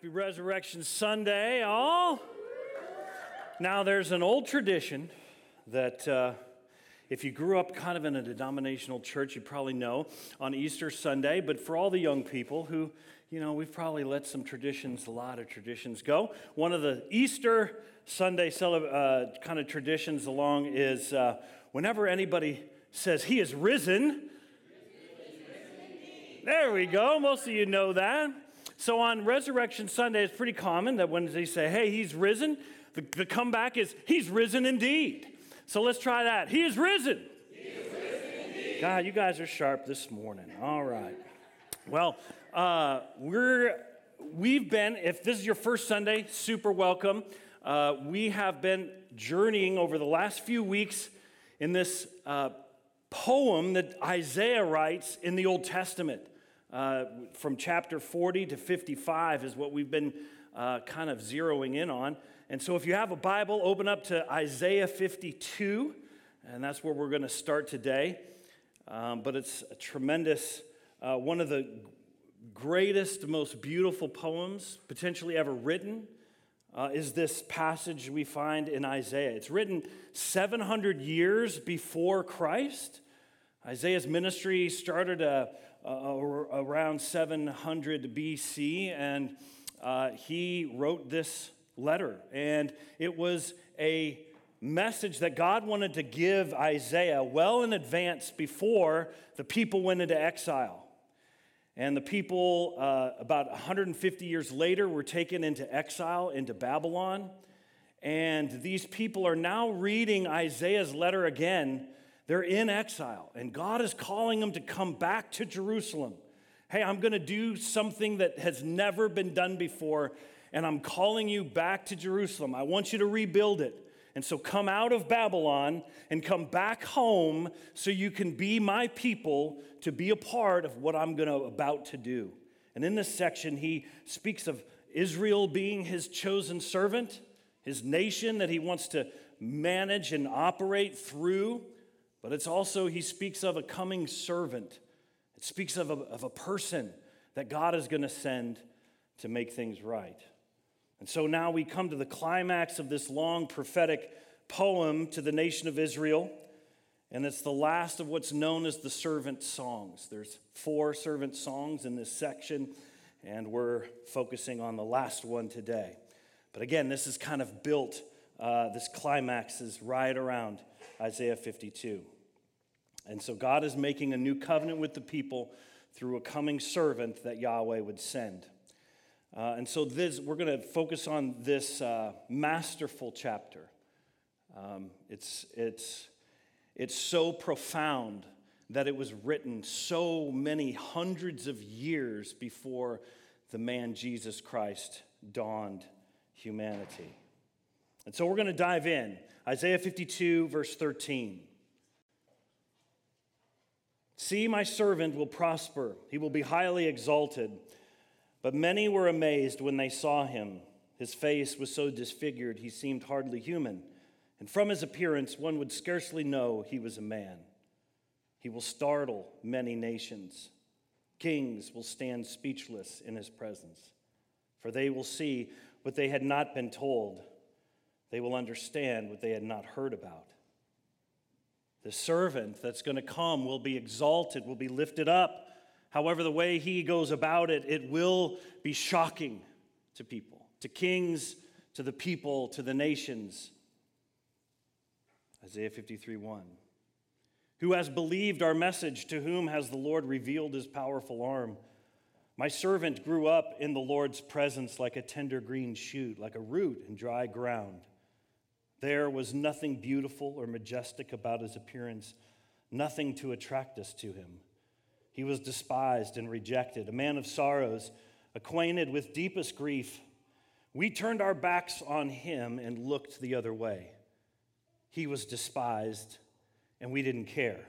Happy Resurrection Sunday, all. Now, there's an old tradition that uh, if you grew up kind of in a denominational church, you probably know on Easter Sunday, but for all the young people who, you know, we've probably let some traditions, a lot of traditions go. One of the Easter Sunday uh, kind of traditions along is uh, whenever anybody says, He is risen. There we go. Most of you know that. So on Resurrection Sunday, it's pretty common that when they say, hey, he's risen, the, the comeback is, he's risen indeed. So let's try that. He is risen. He is risen indeed. God, you guys are sharp this morning. All right. Well, uh, we're, we've been, if this is your first Sunday, super welcome. Uh, we have been journeying over the last few weeks in this uh, poem that Isaiah writes in the Old Testament uh, from chapter 40 to 55 is what we've been uh, kind of zeroing in on. And so if you have a Bible, open up to Isaiah 52, and that's where we're going to start today. Um, but it's a tremendous, uh, one of the greatest, most beautiful poems potentially ever written. Uh, is this passage we find in Isaiah. It's written 700 years before Christ. Isaiah's ministry started a, uh, around 700 BC, and uh, he wrote this letter. And it was a message that God wanted to give Isaiah well in advance before the people went into exile. And the people, uh, about 150 years later, were taken into exile into Babylon. And these people are now reading Isaiah's letter again they're in exile, and God is calling them to come back to Jerusalem. Hey, I'm going to do something that has never been done before, and I'm calling you back to Jerusalem. I want you to rebuild it. And so come out of Babylon and come back home so you can be my people to be a part of what I'm going to about to do. And in this section he speaks of Israel being his chosen servant, his nation that he wants to manage and operate through. But it's also, he speaks of a coming servant. It speaks of a, of a person that God is going to send to make things right. And so now we come to the climax of this long prophetic poem to the nation of Israel. And it's the last of what's known as the servant songs. There's four servant songs in this section, and we're focusing on the last one today. But again, this is kind of built, uh, this climax is right around Isaiah 52. And so God is making a new covenant with the people through a coming servant that Yahweh would send. Uh, and so this, we're going to focus on this uh, masterful chapter. Um, it's, it's, it's so profound that it was written so many hundreds of years before the man Jesus Christ dawned humanity. And so we're going to dive in. Isaiah 52, verse 13. See, my servant will prosper, he will be highly exalted. But many were amazed when they saw him. His face was so disfigured, he seemed hardly human. And from his appearance, one would scarcely know he was a man. He will startle many nations. Kings will stand speechless in his presence, for they will see what they had not been told. They will understand what they had not heard about. The servant that's going to come will be exalted, will be lifted up. However, the way he goes about it, it will be shocking to people, to kings, to the people, to the nations. Isaiah 53 1. Who has believed our message? To whom has the Lord revealed his powerful arm? My servant grew up in the Lord's presence like a tender green shoot, like a root in dry ground. There was nothing beautiful or majestic about his appearance, nothing to attract us to him. He was despised and rejected, a man of sorrows, acquainted with deepest grief. We turned our backs on him and looked the other way. He was despised, and we didn't care.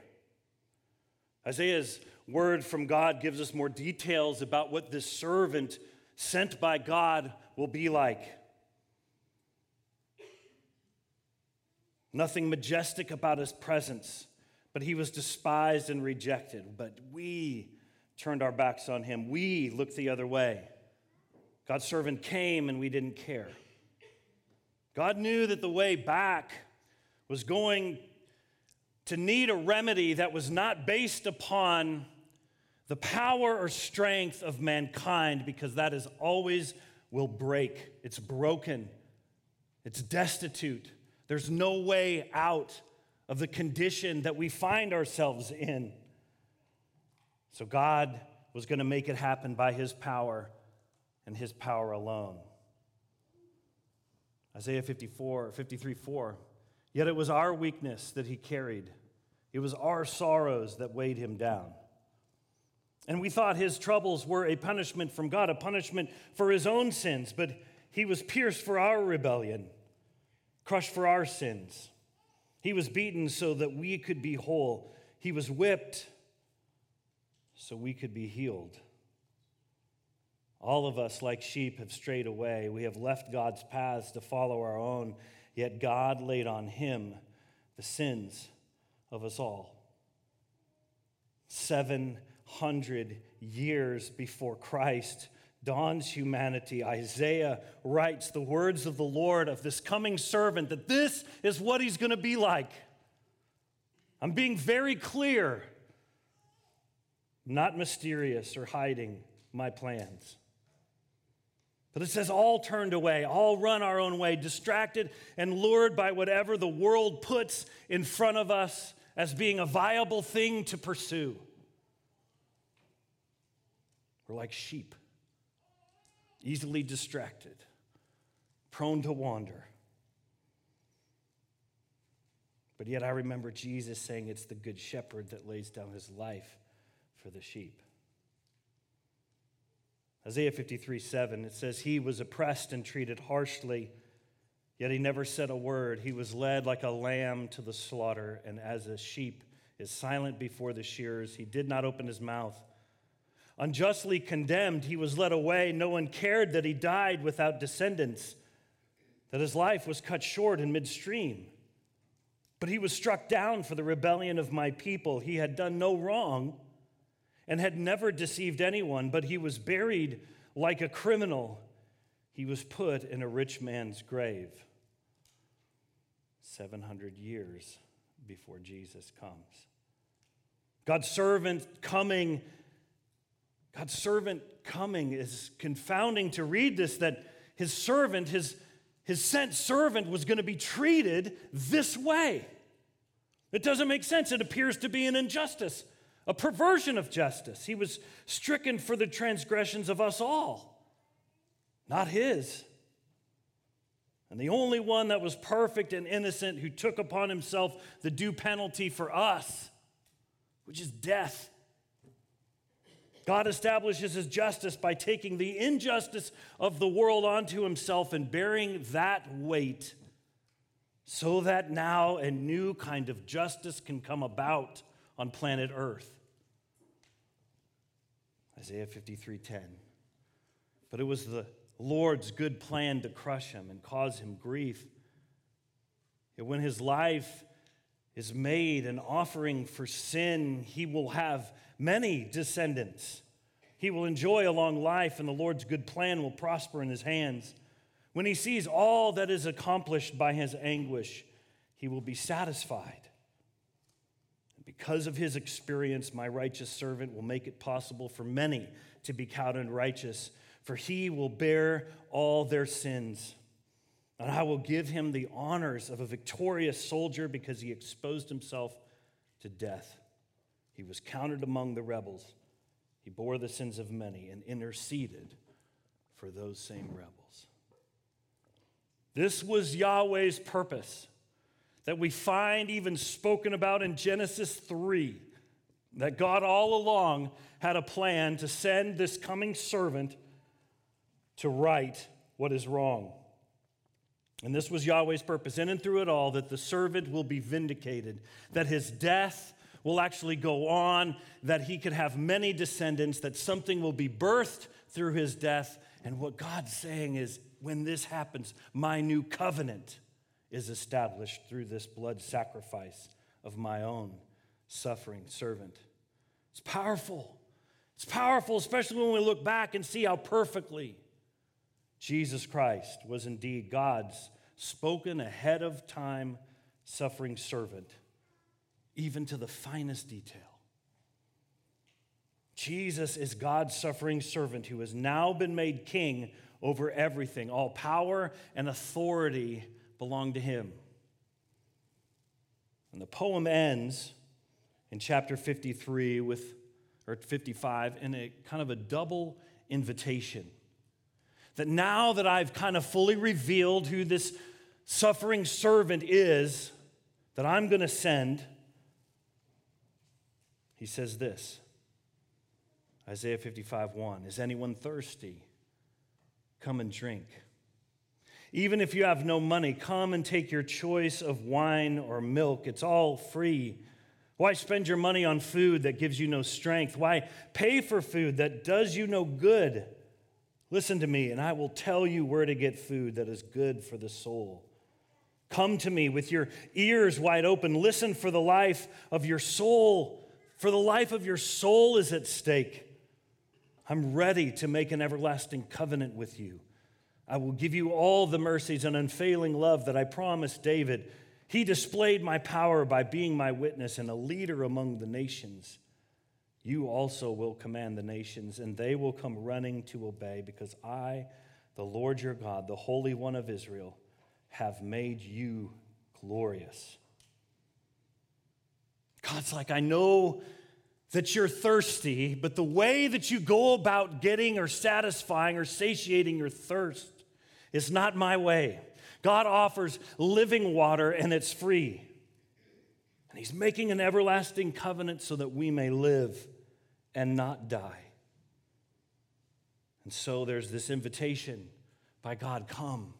Isaiah's word from God gives us more details about what this servant sent by God will be like. Nothing majestic about his presence, but he was despised and rejected. But we turned our backs on him. We looked the other way. God's servant came and we didn't care. God knew that the way back was going to need a remedy that was not based upon the power or strength of mankind, because that is always will break. It's broken, it's destitute. There's no way out of the condition that we find ourselves in. So God was going to make it happen by his power and his power alone. Isaiah 54, 53 4. Yet it was our weakness that he carried, it was our sorrows that weighed him down. And we thought his troubles were a punishment from God, a punishment for his own sins, but he was pierced for our rebellion, crushed for our sins. He was beaten so that we could be whole. He was whipped so we could be healed. All of us, like sheep, have strayed away. We have left God's paths to follow our own, yet God laid on him the sins of us all. 700 years before Christ dawns humanity, Isaiah writes the words of the Lord of this coming servant that this is what he's going to be like. I'm being very clear, not mysterious or hiding my plans. But it says, all turned away, all run our own way, distracted and lured by whatever the world puts in front of us as being a viable thing to pursue. We're like sheep, easily distracted, prone to wander. But yet I remember Jesus saying it's the good shepherd that lays down his life for the sheep. Isaiah 53 7, it says, He was oppressed and treated harshly, yet he never said a word. He was led like a lamb to the slaughter, and as a sheep is silent before the shearers, he did not open his mouth. Unjustly condemned, he was led away. No one cared that he died without descendants, that his life was cut short in midstream. But he was struck down for the rebellion of my people. He had done no wrong and had never deceived anyone, but he was buried like a criminal. He was put in a rich man's grave 700 years before Jesus comes. God's servant coming, God's servant coming is confounding to read this that his servant, his, his sent servant, was going to be treated this way. It doesn't make sense. It appears to be an injustice a perversion of justice. He was stricken for the transgressions of us all, not his. And the only one that was perfect and innocent who took upon himself the due penalty for us, which is death. God establishes his justice by taking the injustice of the world onto himself and bearing that weight so that now a new kind of justice can come about on planet Earth. Isaiah 53:10. But it was the Lord's good plan to crush him and cause him grief. And when his life is made an offering for sin, he will have many descendants. He will enjoy a long life, and the Lord's good plan will prosper in his hands. When he sees all that is accomplished by his anguish, he will be satisfied. Because of his experience, my righteous servant will make it possible for many to be counted righteous, for he will bear all their sins. And I will give him the honors of a victorious soldier because he exposed himself to death. He was counted among the rebels. He bore the sins of many and interceded for those same rebels. This was Yahweh's purpose that we find even spoken about in Genesis 3 that God all along had a plan to send this coming servant to right what is wrong. And this was Yahweh's purpose, in and through it all, that the servant will be vindicated, that his death will actually go on, that he could have many descendants, that something will be birthed through his death. And what God's saying is, when this happens, my new covenant is established through this blood sacrifice of my own suffering servant. It's powerful. It's powerful, especially when we look back and see how perfectly Jesus Christ was indeed God's spoken ahead of time suffering servant, even to the finest detail. Jesus is God's suffering servant who has now been made king over everything. All power and authority belong to him. And the poem ends in chapter 53 with, or 55, in a kind of a double invitation. That now that I've kind of fully revealed who this suffering servant is that I'm going to send, he says this Isaiah 55 1 Is anyone thirsty? Come and drink. Even if you have no money, come and take your choice of wine or milk. It's all free. Why spend your money on food that gives you no strength? Why pay for food that does you no good? Listen to me, and I will tell you where to get food that is good for the soul. Come to me with your ears wide open. Listen for the life of your soul, for the life of your soul is at stake. I'm ready to make an everlasting covenant with you. I will give you all the mercies and unfailing love that I promised David. He displayed my power by being my witness and a leader among the nations. You also will command the nations, and they will come running to obey, because I, the Lord your God, the Holy One of Israel, have made you glorious. God's like, I know that you're thirsty, but the way that you go about getting or satisfying or satiating your thirst is not my way. God offers living water and it's free. And He's making an everlasting covenant so that we may live and not die. And so there's this invitation by God come.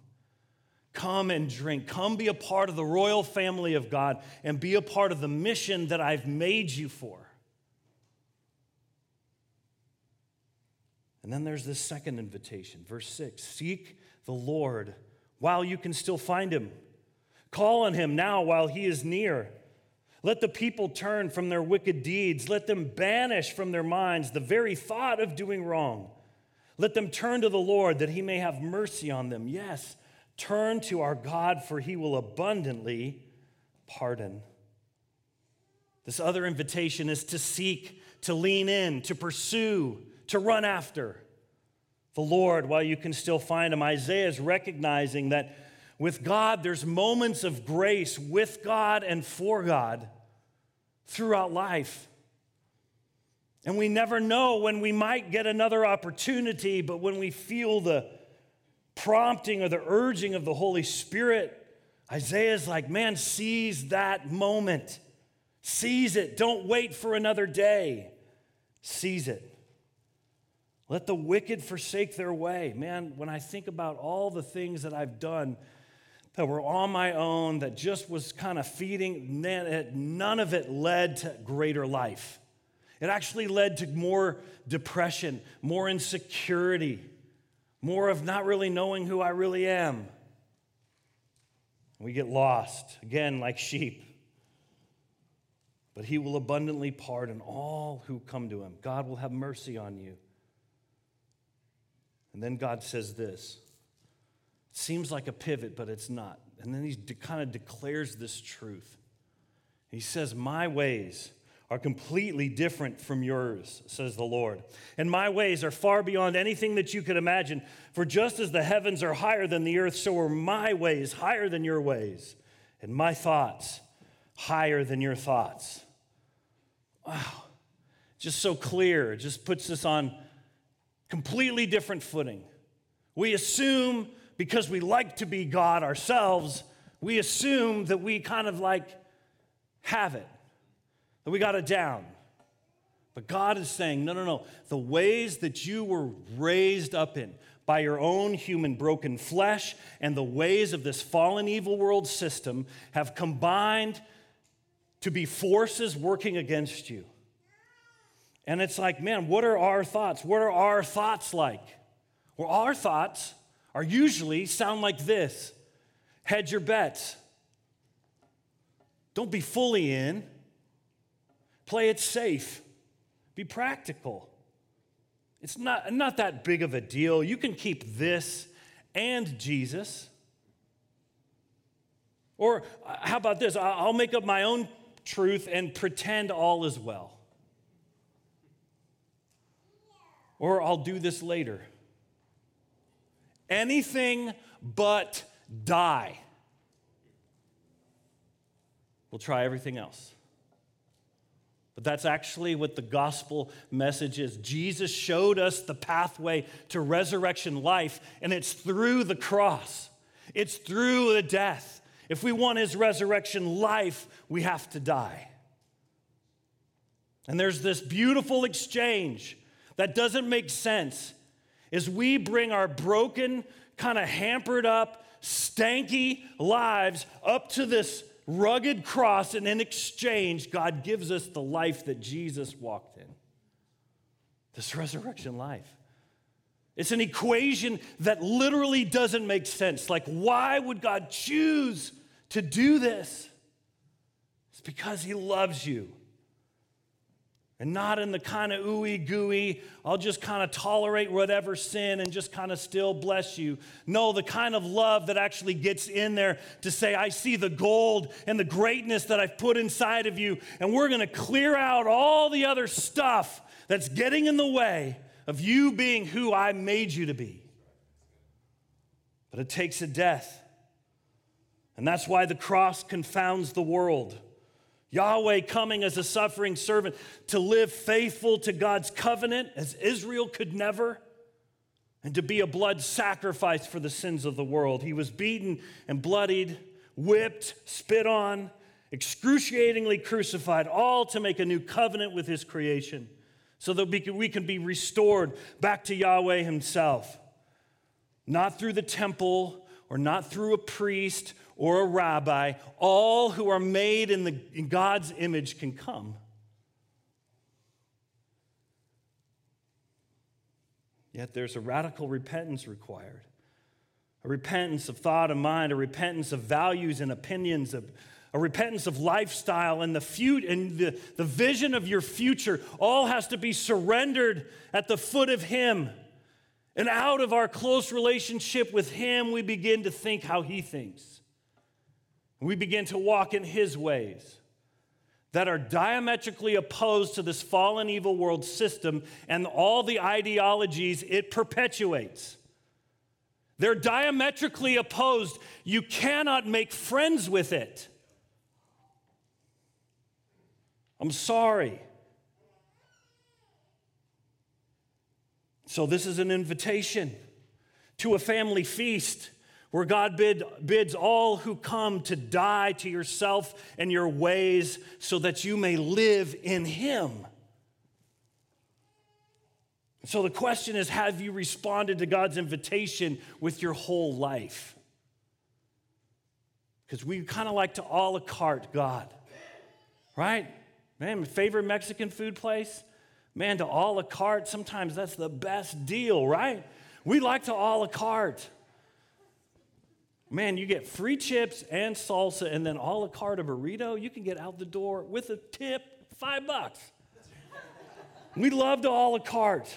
Come and drink. Come be a part of the royal family of God and be a part of the mission that I've made you for. And then there's this second invitation, verse 6 Seek the Lord while you can still find him. Call on him now while he is near. Let the people turn from their wicked deeds. Let them banish from their minds the very thought of doing wrong. Let them turn to the Lord that he may have mercy on them. Yes, turn to our God, for he will abundantly pardon. This other invitation is to seek, to lean in, to pursue, to run after the Lord while you can still find him. Isaiah is recognizing that with God, there's moments of grace with God and for God throughout life. And we never know when we might get another opportunity, but when we feel the prompting or the urging of the Holy Spirit, Isaiah's like, man, seize that moment. Seize it. Don't wait for another day. Seize it. Let the wicked forsake their way. Man, when I think about all the things that I've done that were on my own, that just was kind of feeding, none of it led to greater life. It actually led to more depression, more insecurity, more of not really knowing who I really am. We get lost, again, like sheep. But he will abundantly pardon all who come to him. God will have mercy on you. And then God says this. It seems like a pivot, but it's not. And then he de- kind of declares this truth. He says, My ways are completely different from yours, says the Lord. And my ways are far beyond anything that you could imagine. For just as the heavens are higher than the earth, so are my ways higher than your ways, and my thoughts higher than your thoughts. Wow. Just so clear. It just puts us on completely different footing. We assume, because we like to be God ourselves, we assume that we kind of like have it, that we got it down. But God is saying, no, no, no. The ways that you were raised up in, by your own human broken flesh and the ways of this fallen evil world system have combined to be forces working against you. And it's like, man, what are our thoughts? What are our thoughts like? Well, our thoughts are usually sound like this hedge your bets. Don't be fully in, play it safe, be practical. It's not, not that big of a deal. You can keep this and Jesus. Or uh, how about this? I'll make up my own truth and pretend all is well. Or I'll do this later. Anything but die. We'll try everything else. That's actually what the gospel message is. Jesus showed us the pathway to resurrection life, and it's through the cross, it's through the death. If we want his resurrection life, we have to die. And there's this beautiful exchange that doesn't make sense as we bring our broken, kind of hampered up, stanky lives up to this rugged cross, and in exchange, God gives us the life that Jesus walked in this resurrection life. It's an equation that literally doesn't make sense. Like, why would God choose to do this? It's because He loves you and not in the kind of ooey gooey, I'll just kind of tolerate whatever sin and just kind of still bless you. No, the kind of love that actually gets in there to say, I see the gold and the greatness that I've put inside of you, and we're going to clear out all the other stuff that's getting in the way of you being who I made you to be. But it takes a death. And that's why the cross confounds the world. Yahweh coming as a suffering servant to live faithful to God's covenant as Israel could never, and to be a blood sacrifice for the sins of the world. He was beaten and bloodied, whipped, spit on, excruciatingly crucified, all to make a new covenant with his creation so that we can, be restored back to Yahweh himself. Not through the temple or not through a priest or a rabbi, all who are made in, the, in God's image can come. Yet there's a radical repentance required a repentance of thought and mind, a repentance of values and opinions, a, a repentance of lifestyle, and the, fut- and the, the vision of your future all has to be surrendered at the foot of Him. And out of our close relationship with Him, we begin to think how He thinks. We begin to walk in his ways that are diametrically opposed to this fallen evil world system and all the ideologies it perpetuates. They're diametrically opposed. You cannot make friends with it. I'm sorry. So, this is an invitation to a family feast where God bid, bids all who come to die to yourself and your ways so that you may live in Him. So the question is have you responded to God's invitation with your whole life? Because we kind of like to a la carte God, right? Man, favorite Mexican food place? Man, to a la carte, sometimes that's the best deal, right? We like to a la carte. Man, you get free chips and salsa and then a la carte burrito. You can get out the door with a tip, five bucks. we love to a la carte.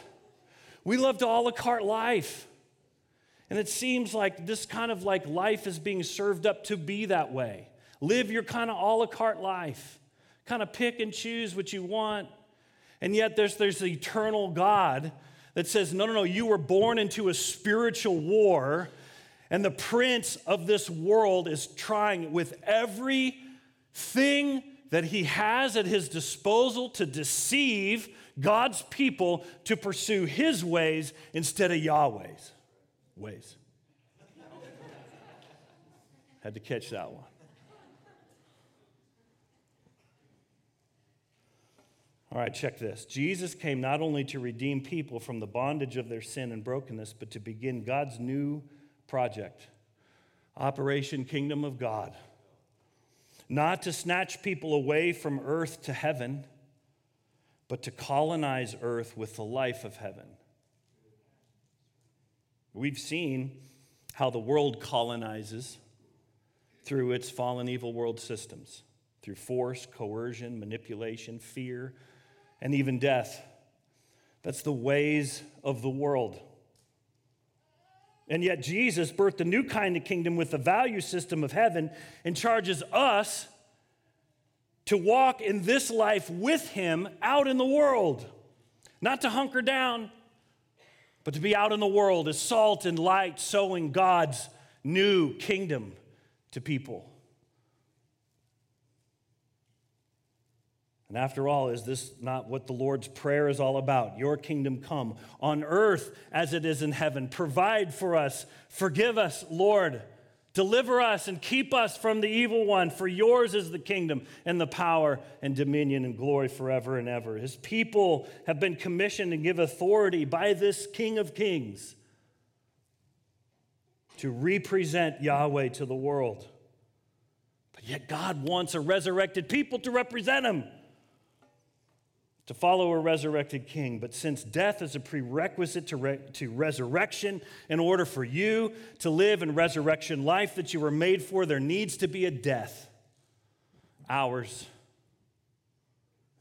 We love to a la carte life. And it seems like this kind of like life is being served up to be that way. Live your kind of a la carte life. Kind of pick and choose what you want. And yet there's, there's the eternal God that says, no, no, no, you were born into a spiritual war and the prince of this world is trying with every thing that he has at his disposal to deceive God's people to pursue his ways instead of Yahweh's ways. Had to catch that one. All right, check this. Jesus came not only to redeem people from the bondage of their sin and brokenness, but to begin God's new project Operation Kingdom of God. Not to snatch people away from earth to heaven, but to colonize earth with the life of heaven. We've seen how the world colonizes through its fallen evil world systems, through force, coercion, manipulation, fear, and even death. That's the ways of the world. And yet, Jesus birthed a new kind of kingdom with the value system of heaven and charges us to walk in this life with Him out in the world. Not to hunker down, but to be out in the world as salt and light, sowing God's new kingdom to people. And after all, is this not what the Lord's Prayer is all about? Your kingdom come on earth as it is in heaven. Provide for us. Forgive us, Lord. Deliver us and keep us from the evil one, for yours is the kingdom and the power and dominion and glory forever and ever. His people have been commissioned and give authority by this King of Kings to represent Yahweh to the world. But yet, God wants a resurrected people to represent Him to follow a resurrected king. But since death is a prerequisite to, re- to resurrection, in order for you to live in resurrection life that you were made for, there needs to be a death. Ours.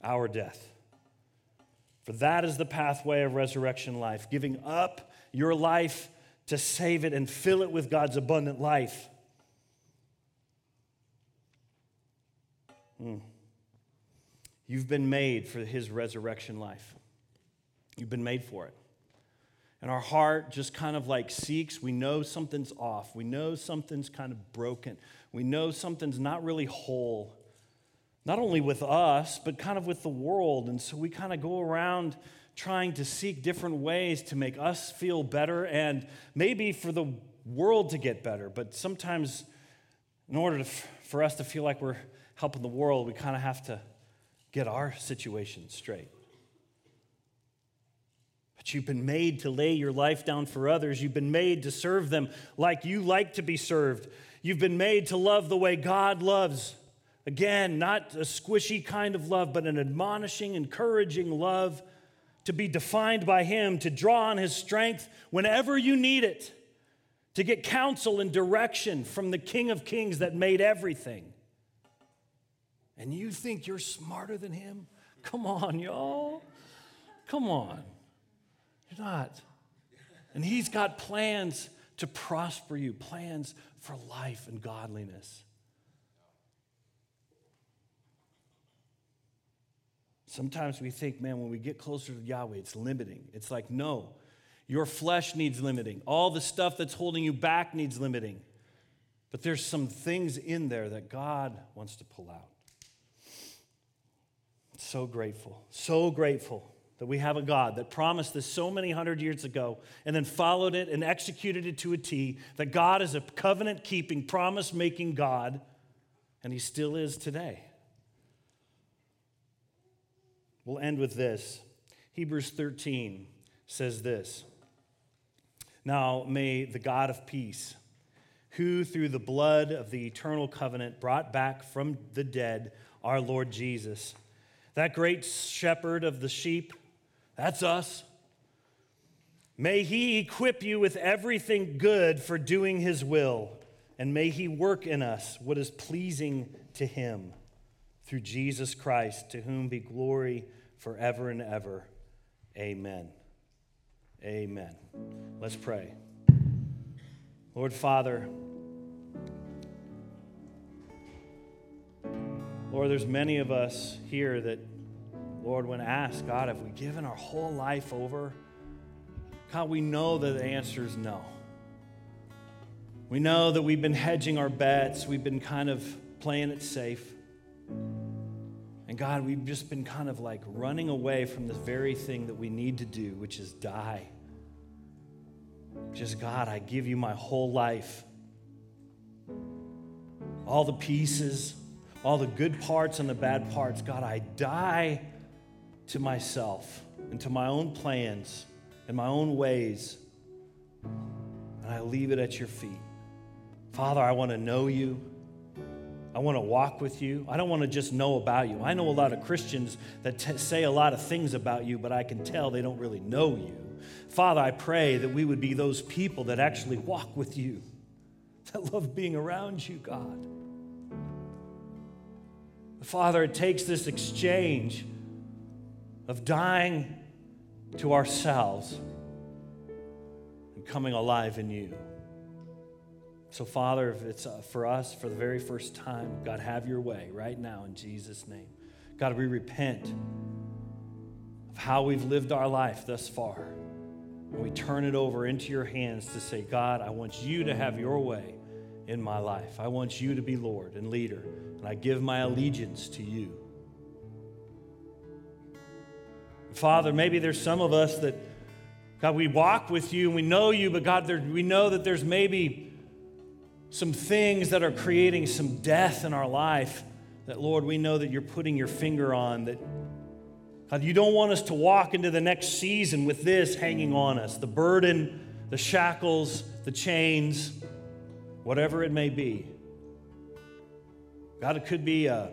Our death. For that is the pathway of resurrection life, giving up your life to save it and fill it with God's abundant life. Hmm. You've been made for his resurrection life. You've been made for it. And our heart just kind of like seeks. We know something's off. We know something's kind of broken. We know something's not really whole, not only with us, but kind of with the world. And so we kind of go around trying to seek different ways to make us feel better and maybe for the world to get better. But sometimes, in order to, for us to feel like we're helping the world, we kind of have to get our situation straight. But you've been made to lay your life down for others. You've been made to serve them like you like to be served. You've been made to love the way God loves. Again, not a squishy kind of love, but an admonishing, encouraging love to be defined by Him, to draw on His strength whenever you need it, to get counsel and direction from the King of Kings that made everything and you think you're smarter than him? Come on, y'all. Come on. You're not. And he's got plans to prosper you, plans for life and godliness. Sometimes we think, man, when we get closer to Yahweh, it's limiting. It's like, no, your flesh needs limiting. All the stuff that's holding you back needs limiting. But there's some things in there that God wants to pull out. So grateful, so grateful that we have a God that promised this so many hundred years ago and then followed it and executed it to a T. That God is a covenant keeping, promise making God, and He still is today. We'll end with this. Hebrews 13 says this Now may the God of peace, who through the blood of the eternal covenant brought back from the dead our Lord Jesus, that great shepherd of the sheep, that's us. May he equip you with everything good for doing his will, and may he work in us what is pleasing to him through Jesus Christ, to whom be glory forever and ever. Amen. Amen. Let's pray. Lord Father, Lord, there's many of us here that, Lord, when asked, God, have we given our whole life over? God, we know that the answer is no. We know that we've been hedging our bets, we've been kind of playing it safe. And God, we've just been kind of like running away from the very thing that we need to do, which is die. Just, God, I give you my whole life. All the pieces, all the good parts and the bad parts. God, I die to myself and to my own plans and my own ways, and I leave it at your feet. Father, I want to know you. I want to walk with you. I don't want to just know about you. I know a lot of Christians that t- say a lot of things about you, but I can tell they don't really know you. Father, I pray that we would be those people that actually walk with you, that love being around you, God. Father, it takes this exchange of dying to ourselves and coming alive in you. So, Father, if it's uh, for us for the very first time, God, have your way right now in Jesus' name. God, we repent of how we've lived our life thus far. And we turn it over into your hands to say, God, I want you to have your way in my life. I want you to be Lord and leader, and I give my allegiance to you. Father, maybe there's some of us that, God, we walk with you and we know you, but God, there, we know that there's maybe some things that are creating some death in our life that, Lord, we know that you're putting your finger on, that, God, you don't want us to walk into the next season with this hanging on us the burden, the shackles, the chains, whatever it may be. God, it could be a,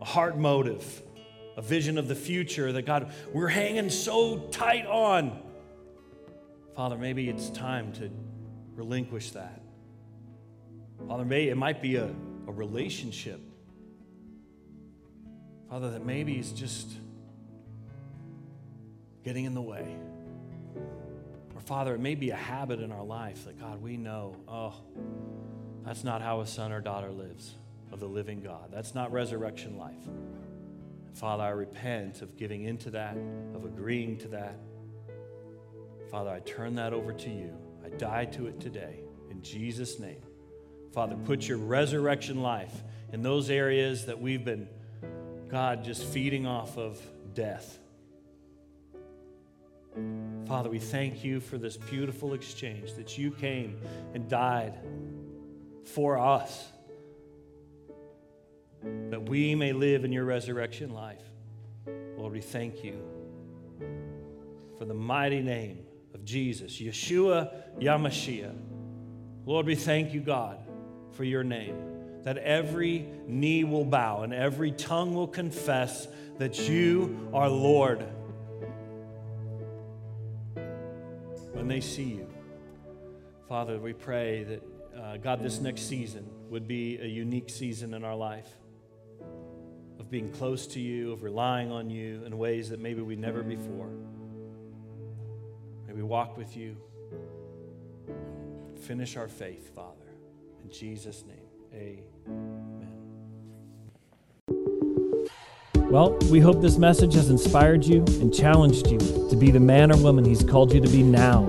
a heart motive a vision of the future that God, we're hanging so tight on. Father, maybe it's time to relinquish that. Father, maybe it might be a, a relationship. Father, that maybe is just getting in the way. Or, Father, it may be a habit in our life that, God, we know, oh, that's not how a son or daughter lives of the living God. That's not resurrection life. Father, I repent of giving into that, of agreeing to that. Father, I turn that over to you. I die to it today in Jesus' name. Father, put your resurrection life in those areas that we've been, God, just feeding off of death. Father, we thank you for this beautiful exchange that you came and died for us that we may live in your resurrection life. Lord, we thank you for the mighty name of Jesus, Yeshua HaMashiach. Lord, we thank you, God, for your name, that every knee will bow and every tongue will confess that you are Lord when they see you. Father, we pray that, uh, God, this next season would be a unique season in our life of being close to you, of relying on you in ways that maybe we never before. May we walk with you. Finish our faith, Father. In Jesus' name, amen. Well, we hope this message has inspired you and challenged you to be the man or woman He's called you to be now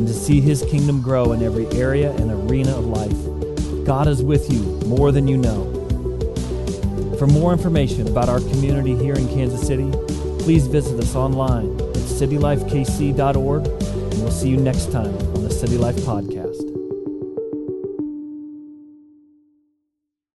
and to see His kingdom grow in every area and arena of life. God is with you more than you know. For more information about our community here in Kansas City, please visit us online at citylifekc.org, and we'll see you next time on the City Life Podcast.